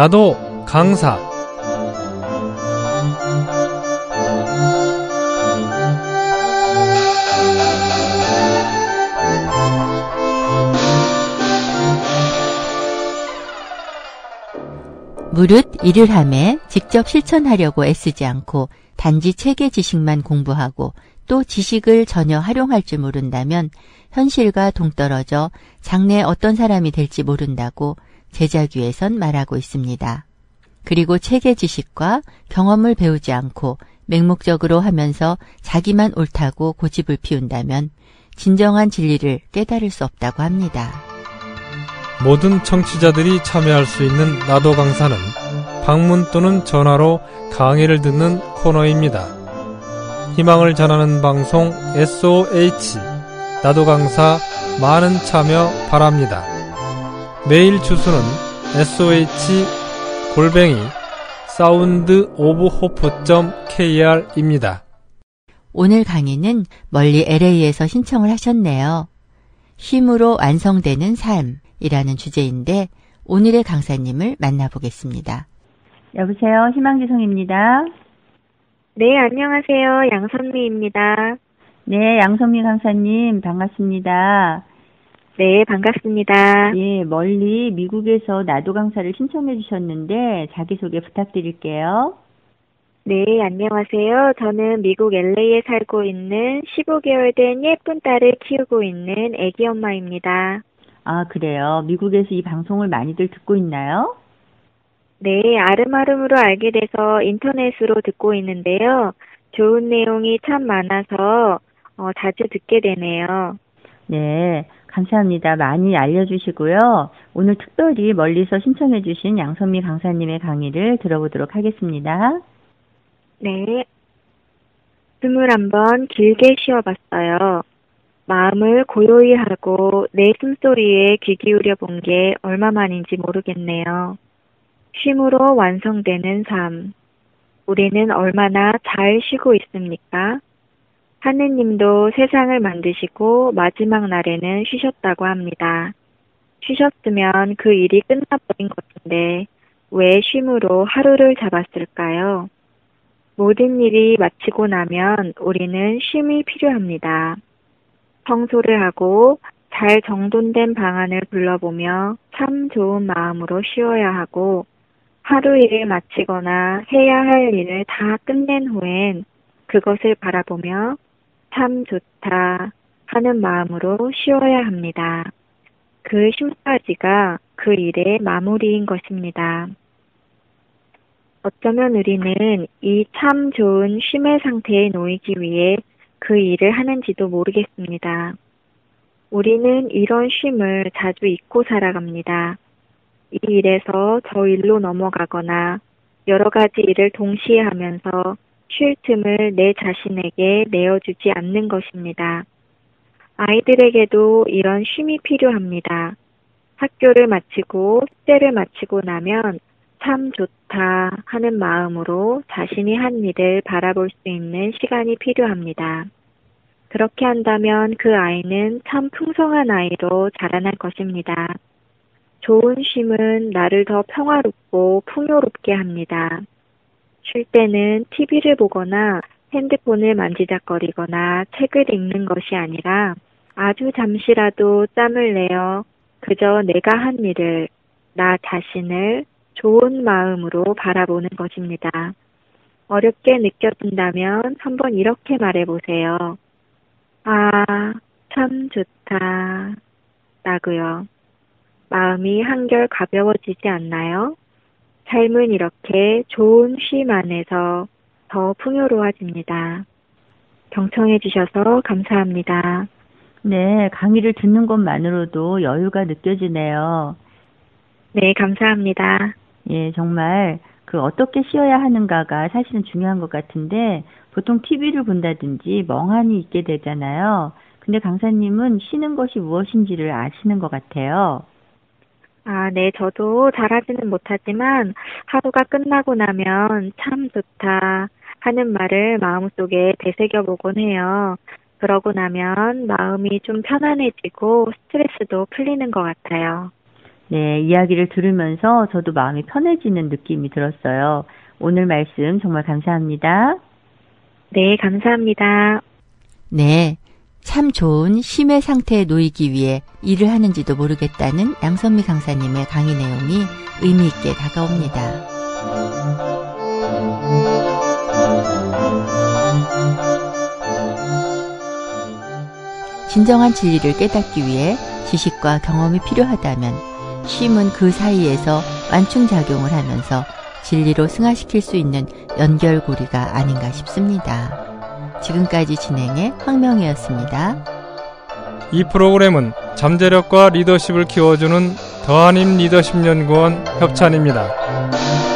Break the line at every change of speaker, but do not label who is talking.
나도 강사.
무릇 일을 함에 직접 실천하려고 애쓰지 않고 단지 체계 지식만 공부하고 또 지식을 전혀 활용할 줄 모른다면 현실과 동떨어져 장래 어떤 사람이 될지 모른다고 제자규에선 말하고 있습니다. 그리고 체계 지식과 경험을 배우지 않고 맹목적으로 하면서 자기만 옳다고 고집을 피운다면 진정한 진리를 깨달을 수 없다고 합니다.
모든 청취자들이 참여할 수 있는 나도 강사는 방문 또는 전화로 강의를 듣는 코너입니다. 희망을 전하는 방송 SOH 나도 강사 많은 참여 바랍니다. 메일 주소는 SOH 골뱅이 사운드 오브 호프.kr입니다.
오늘 강의는 멀리 LA에서 신청을 하셨네요. 쉼으로 완성되는 삶이라는 주제인데 오늘의 강사님을 만나보겠습니다. 여보세요. 희망지성입니다.
네, 안녕하세요. 양선미입니다.
네, 양선미 강사님 반갑습니다.
네, 반갑습니다.
예, 멀리 미국에서 나도 강사를 신청해 주셨는데 자기소개 부탁드릴게요.
네, 안녕하세요. 저는 미국 LA에 살고 있는 15개월 된 예쁜 딸을 키우고 있는 애기 엄마입니다.
아, 그래요. 미국에서 이 방송을 많이들 듣고 있나요?
네, 아름아름으로 알게 돼서 인터넷으로 듣고 있는데요. 좋은 내용이 참 많아서 어, 자주 듣게 되네요.
네, 감사합니다. 많이 알려주시고요. 오늘 특별히 멀리서 신청해주신 양선미 강사님의 강의를 들어보도록 하겠습니다.
네. 숨을 한번 길게 쉬어봤어요. 마음을 고요히 하고 내 숨소리에 귀 기울여 본 게 얼마만인지 모르겠네요. 쉼으로 완성되는 삶. 우리는 얼마나 잘 쉬고 있습니까? 하느님도 세상을 만드시고 마지막 날에는 쉬셨다고 합니다. 쉬셨으면 그 일이 끝나버린 것인데 왜 쉼으로 하루를 잡았을까요? 모든 일이 마치고 나면 우리는 쉼이 필요합니다. 청소를 하고 잘 정돈된 방안을 불러보며 참 좋은 마음으로 쉬어야 하고 하루 일을 마치거나 해야 할 일을 다 끝낸 후엔 그것을 바라보며 참 좋다 하는 마음으로 쉬어야 합니다. 그 쉼까지가 그 일의 마무리인 것입니다. 어쩌면 우리는 이 참 좋은 쉼의 상태에 놓이기 위해 그 일을 하는지도 모르겠습니다. 우리는 이런 쉼을 자주 잊고 살아갑니다. 이 일에서 저 일로 넘어가거나 여러 가지 일을 동시에 하면서 쉴 틈을 내 자신에게 내어주지 않는 것입니다. 아이들에게도 이런 쉼이 필요합니다. 학교를 마치고 숙제를 마치고 나면 참 좋다 하는 마음으로 자신이 한 일을 바라볼 수 있는 시간이 필요합니다. 그렇게 한다면 그 아이는 참 풍성한 아이로 자라날 것입니다. 좋은 쉼은 나를 더 평화롭고 풍요롭게 합니다. 쉴 때는 TV를 보거나 핸드폰을 만지작거리거나 책을 읽는 것이 아니라 아주 잠시라도 짬을 내어 그저 내가 한 일을, 나 자신을 좋은 마음으로 바라보는 것입니다. 어렵게 느껴진다면 한번 이렇게 말해보세요. 아, 참 좋다. 라고요. 마음이 한결 가벼워지지 않나요? 삶은 이렇게 좋은 쉼 안에서 더 풍요로워집니다. 경청해 주셔서 감사합니다.
네, 강의를 듣는 것만으로도 여유가 느껴지네요.
네, 감사합니다.
예, 정말 그 어떻게 쉬어야 하는가가 사실은 중요한 것 같은데 보통 TV를 본다든지 멍하니 있게 되잖아요. 근데 강사님은 쉬는 것이 무엇인지를 아시는 것 같아요.
아, 네, 저도 잘하지는 못하지만 하루가 끝나고 나면 참 좋다 하는 말을 마음속에 되새겨 보곤 해요. 그러고 나면 마음이 좀 편안해지고 스트레스도 풀리는 것 같아요.
네, 이야기를 들으면서 저도 마음이 편해지는 느낌이 들었어요. 오늘 말씀 정말 감사합니다.
네, 감사합니다.
네. 참 좋은 심해 상태에 놓이기 위해 일을 하는지도 모르겠다는 양선미 강사님의 강의 내용이 의미 있게 다가옵니다. 진정한 진리를 깨닫기 위해 지식과 경험이 필요하다면 쉼은 그 사이에서 완충작용을 하면서 진리로 승화시킬 수 있는 연결고리가 아닌가 싶습니다. 지금까지 진행의 황명희였습니다.
이 프로그램은 잠재력과 리더십을 키워주는 더한임 리더십 연구원 협찬입니다.